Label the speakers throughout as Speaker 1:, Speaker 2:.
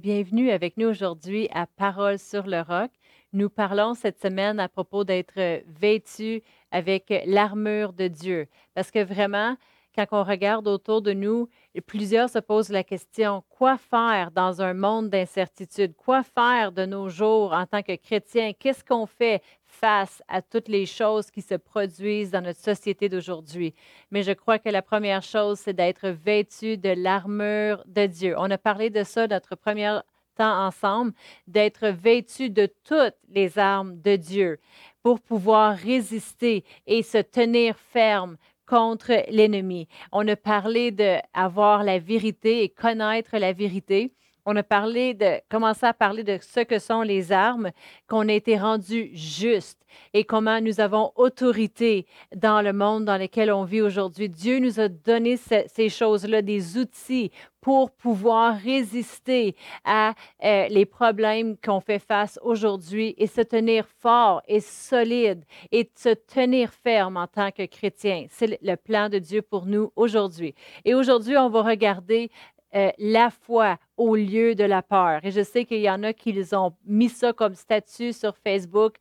Speaker 1: bienvenue avec nous aujourd'hui à Parole sur le roc. Nous parlons cette semaine à propos d'être vêtu avec l'armure de Dieu. Parce que vraiment, quand on regarde autour de nous, plusieurs se posent la question, quoi faire dans un monde d'incertitude? Quoi faire de nos jours en tant que chrétiens? Qu'est-ce qu'on fait face à toutes les choses qui se produisent dans notre société d'aujourd'hui? Mais je crois que la première chose, c'est d'être vêtu de l'armure de Dieu. On a parlé de ça notre premier temps ensemble, d'être vêtu de toutes les armes de Dieu pour pouvoir résister et se tenir ferme contre l'ennemi. On a parlé d'avoir la vérité et connaître la vérité on a parlé de, commencé à parler de ce que sont les armes, qu'on a été rendu juste et comment nous avons autorité dans le monde dans lequel on vit aujourd'hui. Dieu nous a donné ces choses-là, des outils pour pouvoir résister à euh, les problèmes qu'on fait face aujourd'hui et se tenir fort et solide et se tenir ferme en tant que chrétien. C'est le plan de Dieu pour nous aujourd'hui. Et aujourd'hui, on va regarder euh, la foi au lieu de la peur. Et je sais qu'il y en a qui ont mis ça comme statut sur Facebook.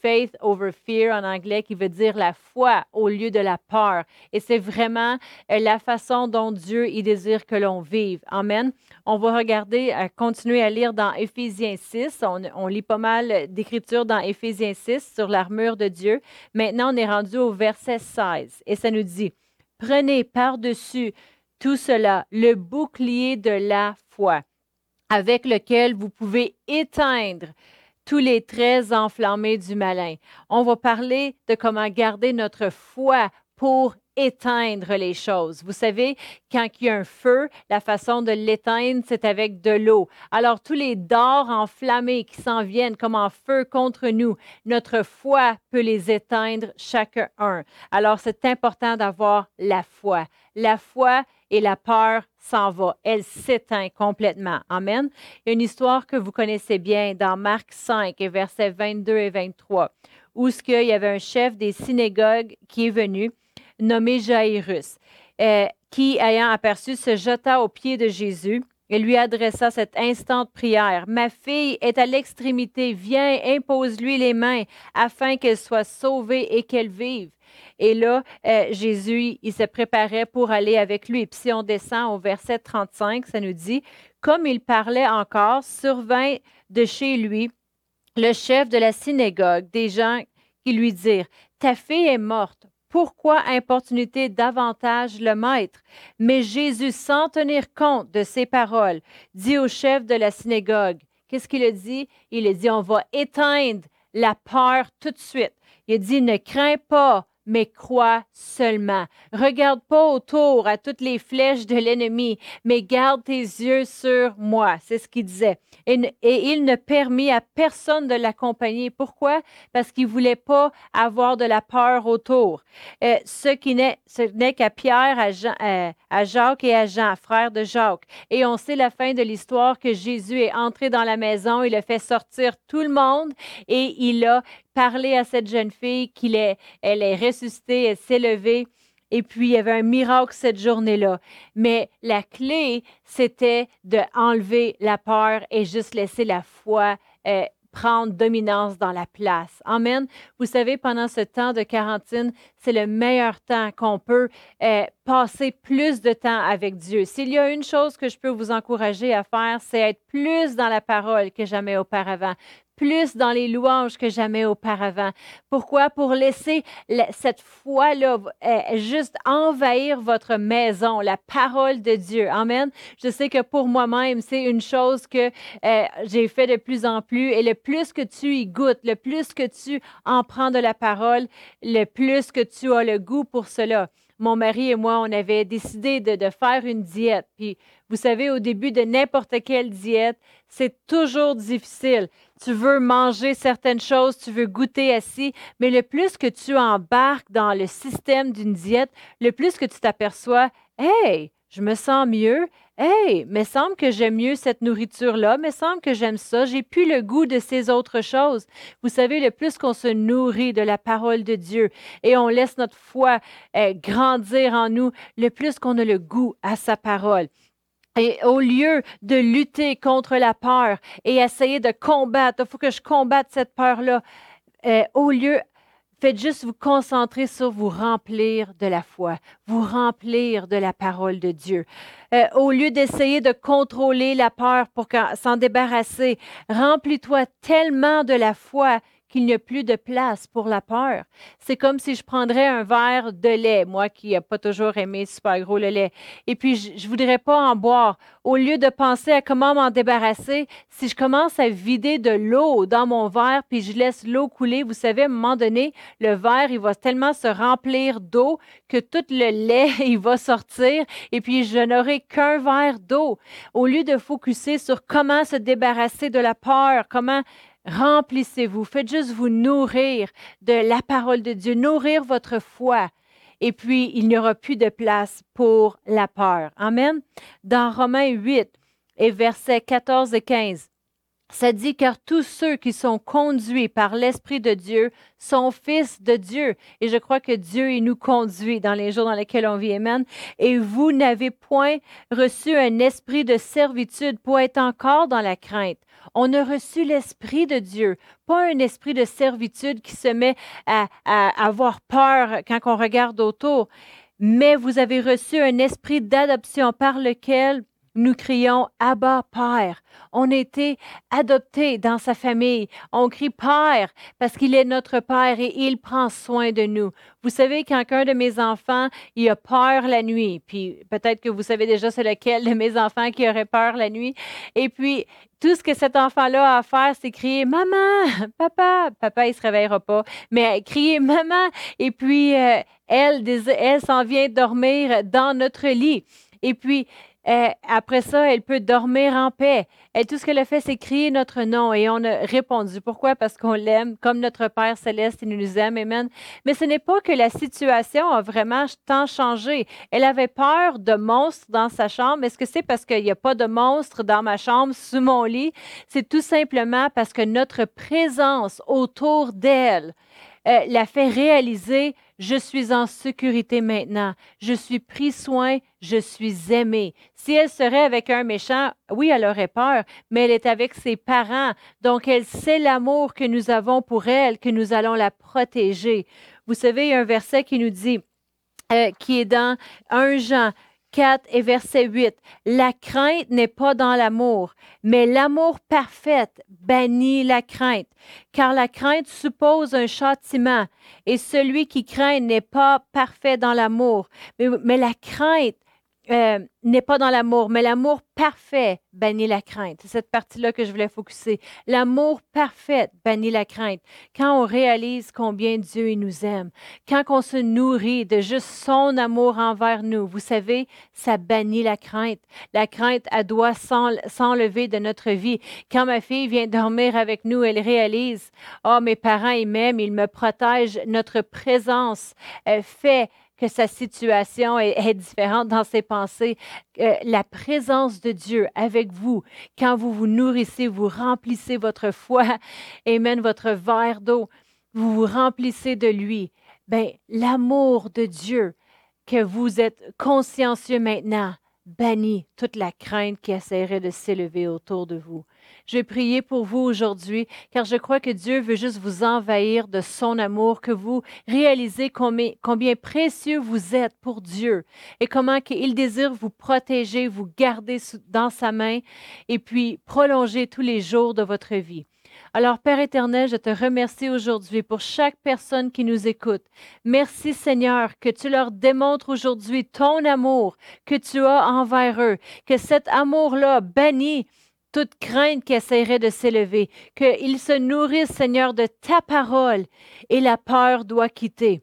Speaker 1: Faith over fear en anglais, qui veut dire la foi au lieu de la peur. Et c'est vraiment euh, la façon dont Dieu il désire que l'on vive. Amen. On va regarder, euh, continuer à lire dans Éphésiens 6. On, on lit pas mal d'écritures dans Éphésiens 6 sur l'armure de Dieu. Maintenant, on est rendu au verset 16 et ça nous dit, prenez par-dessus tout cela, le bouclier de la foi, avec lequel vous pouvez éteindre tous les traits enflammés du malin. On va parler de comment garder notre foi pour éteindre les choses. Vous savez, quand il y a un feu, la façon de l'éteindre, c'est avec de l'eau. Alors, tous les dards enflammés qui s'en viennent comme en feu contre nous, notre foi peut les éteindre chacun. Alors, c'est important d'avoir la foi. La foi et la peur s'en va. Elle s'éteint complètement. Amen. Il y a une histoire que vous connaissez bien dans Marc 5, versets 22 et 23, où ce y avait un chef des synagogues qui est venu, nommé Jairus, euh, qui, ayant aperçu, se jeta aux pieds de Jésus et lui adressa cette instante prière. Ma fille est à l'extrémité, viens, impose-lui les mains afin qu'elle soit sauvée et qu'elle vive. Et là, euh, Jésus, il se préparait pour aller avec lui. Puis si on descend au verset 35, ça nous dit, comme il parlait encore, survint de chez lui le chef de la synagogue, des gens qui lui dirent, Ta fille est morte. Pourquoi importunité davantage le maître? Mais Jésus, sans tenir compte de ces paroles, dit au chef de la synagogue, qu'est-ce qu'il a dit? Il a dit, on va éteindre la peur tout de suite. Il a dit, ne crains pas, mais crois seulement. Regarde pas autour à toutes les flèches de l'ennemi, mais garde tes yeux sur moi. C'est ce qu'il disait. Et, il ne permit à personne de l'accompagner. Pourquoi? Parce qu'il voulait pas avoir de la peur autour. Euh, ce qui n'est, qu'à Pierre, à, euh, à Jacques et à Jean, frères de Jacques. Et on sait la fin de l'histoire que Jésus est entré dans la maison, il a fait sortir tout le monde et il a parlé à cette jeune fille qu'il est, elle est ressuscitée, elle s'est levée. Et puis, il y avait un miracle cette journée-là. Mais la clé, c'était d'enlever la peur et juste laisser la foi euh, prendre dominance dans la place. Amen. Vous savez, pendant ce temps de quarantaine, c'est le meilleur temps qu'on peut euh, passer plus de temps avec Dieu. S'il y a une chose que je peux vous encourager à faire, c'est être plus dans la parole que jamais auparavant plus dans les louanges que jamais auparavant. Pourquoi? Pour laisser cette foi-là euh, juste envahir votre maison, la parole de Dieu. Amen. Je sais que pour moi-même, c'est une chose que euh, j'ai fait de plus en plus et le plus que tu y goûtes, le plus que tu en prends de la parole, le plus que tu as le goût pour cela mon mari et moi, on avait décidé de, faire une diète. Puis, vous savez, au début de n'importe quelle diète, c'est toujours difficile. Tu veux manger certaines choses, tu veux goûter assis, mais le plus que tu embarques dans le système d'une diète, le plus que tu t'aperçois, hey, je me sens mieux. Hey, me semble que j'aime mieux cette nourriture-là, me semble que j'aime ça, j'ai plus le goût de ces autres choses. Vous savez, le plus qu'on se nourrit de la parole de Dieu et on laisse notre foi euh, grandir en nous, le plus qu'on a le goût à sa parole. Et au lieu de lutter contre la peur et essayer de combattre, il faut que je combatte cette peur-là, euh, au lieu, faites juste vous concentrer sur vous remplir de la foi, vous remplir de la parole de Dieu. Euh, au lieu d'essayer de contrôler la peur pour s'en débarrasser, remplis-toi tellement de la foi qu'il n'y a plus de place pour la peur. C'est comme si je prendrais un verre de lait, moi qui n'ai pas toujours aimé super gros le lait, et puis je ne voudrais pas en boire. Au lieu de penser à comment m'en débarrasser, si je commence à vider de l'eau dans mon verre, puis je laisse l'eau couler, vous savez, à un moment donné, le verre, il va tellement se remplir d'eau que tout le lait, il va sortir, et puis je n'aurai qu'un verre d'eau. Au lieu de focuser sur comment se débarrasser de la peur, comment Remplissez-vous, faites juste vous nourrir de la parole de Dieu, nourrir votre foi. Et puis, il n'y aura plus de place pour la peur. Amen. Dans Romains 8 et versets 14 et 15, ça dit car tous ceux qui sont conduits par l'Esprit de Dieu sont fils de Dieu. Et je crois que Dieu, il nous conduit dans les jours dans lesquels on vit. Amen. Et vous n'avez point reçu un esprit de servitude pour être encore dans la crainte. On a reçu l'Esprit de Dieu, pas un esprit de servitude qui se met à, avoir peur quand on regarde autour, mais vous avez reçu un esprit d'adoption par lequel nous crions Abba Père. On été adoptés dans sa famille. On crie Père parce qu'il est notre Père et il prend soin de nous. Vous savez, quand un de mes enfants, il a peur la nuit, puis peut-être que vous savez déjà c'est lequel de mes enfants qui aurait peur la nuit, et puis tout ce que cet enfant-là a à faire, c'est crier Maman, papa. Papa, il se réveillera pas, mais crier Maman. Et puis, euh, elle, elle s'en vient dormir dans notre lit. Et puis, euh, après ça, elle peut dormir en paix. Et tout ce qu'elle a fait, c'est crier notre nom et on a répondu. Pourquoi? Parce qu'on l'aime comme notre Père céleste, il nous aime. Amen. Mais ce n'est pas que la situation a vraiment tant changé. Elle avait peur de monstres dans sa chambre. Est-ce que c'est parce qu'il n'y a pas de monstres dans ma chambre, sous mon lit? C'est tout simplement parce que notre présence autour d'elle euh, l'a fait réaliser je suis en sécurité maintenant. Je suis pris soin. Je suis aimée. Si elle serait avec un méchant, oui, elle aurait peur, mais elle est avec ses parents. Donc, elle sait l'amour que nous avons pour elle, que nous allons la protéger. Vous savez, il y a un verset qui nous dit, euh, qui est dans 1 Jean 4 et verset 8. La crainte n'est pas dans l'amour, mais l'amour parfait bannit la crainte, car la crainte suppose un châtiment, et celui qui craint n'est pas parfait dans l'amour. Mais, mais, la crainte euh, n'est pas dans l'amour, mais l'amour parfait bannit la crainte. C'est cette partie-là que je voulais focuser. L'amour parfait bannit la crainte. Quand on réalise combien Dieu nous aime, quand on se nourrit de juste son amour envers nous, vous savez, ça bannit la crainte. La crainte, elle doit s'enlever de notre vie. Quand ma fille vient dormir avec nous, elle réalise, oh, mes parents, ils m'aiment, ils me protègent. Notre présence fait que sa situation est, différente dans ses pensées. la présence de Dieu avec vous, quand vous vous nourrissez, vous remplissez votre foi, Amen, votre verre d'eau, vous vous remplissez de lui. Ben, l'amour de Dieu, que vous êtes consciencieux maintenant, bannit toute la crainte qui essaierait de s'élever autour de vous. Je vais prier pour vous aujourd'hui, car je crois que Dieu veut juste vous envahir de son amour, que vous réalisez combien, combien précieux vous êtes pour Dieu et comment il désire vous protéger, vous garder dans sa main et puis prolonger tous les jours de votre vie. Alors, Père éternel, je te remercie aujourd'hui pour chaque personne qui nous écoute. Merci, Seigneur, que tu leur démontres aujourd'hui ton amour que tu as envers eux, que cet amour-là bannit toute crainte qui essaierait de s'élever, qu'ils se nourrissent, Seigneur, de ta parole et la peur doit quitter.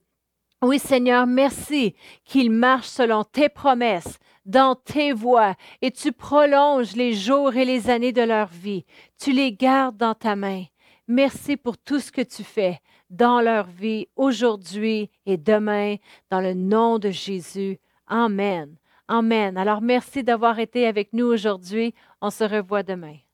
Speaker 1: Oui, Seigneur, merci qu'ils marchent selon tes promesses, dans tes voies, et tu prolonges les jours et les années de leur vie. Tu les gardes dans ta main. Merci pour tout ce que tu fais dans leur vie aujourd'hui et demain, dans le nom de Jésus. Amen. Amen. Alors merci d'avoir été avec nous aujourd'hui. On se revoit demain.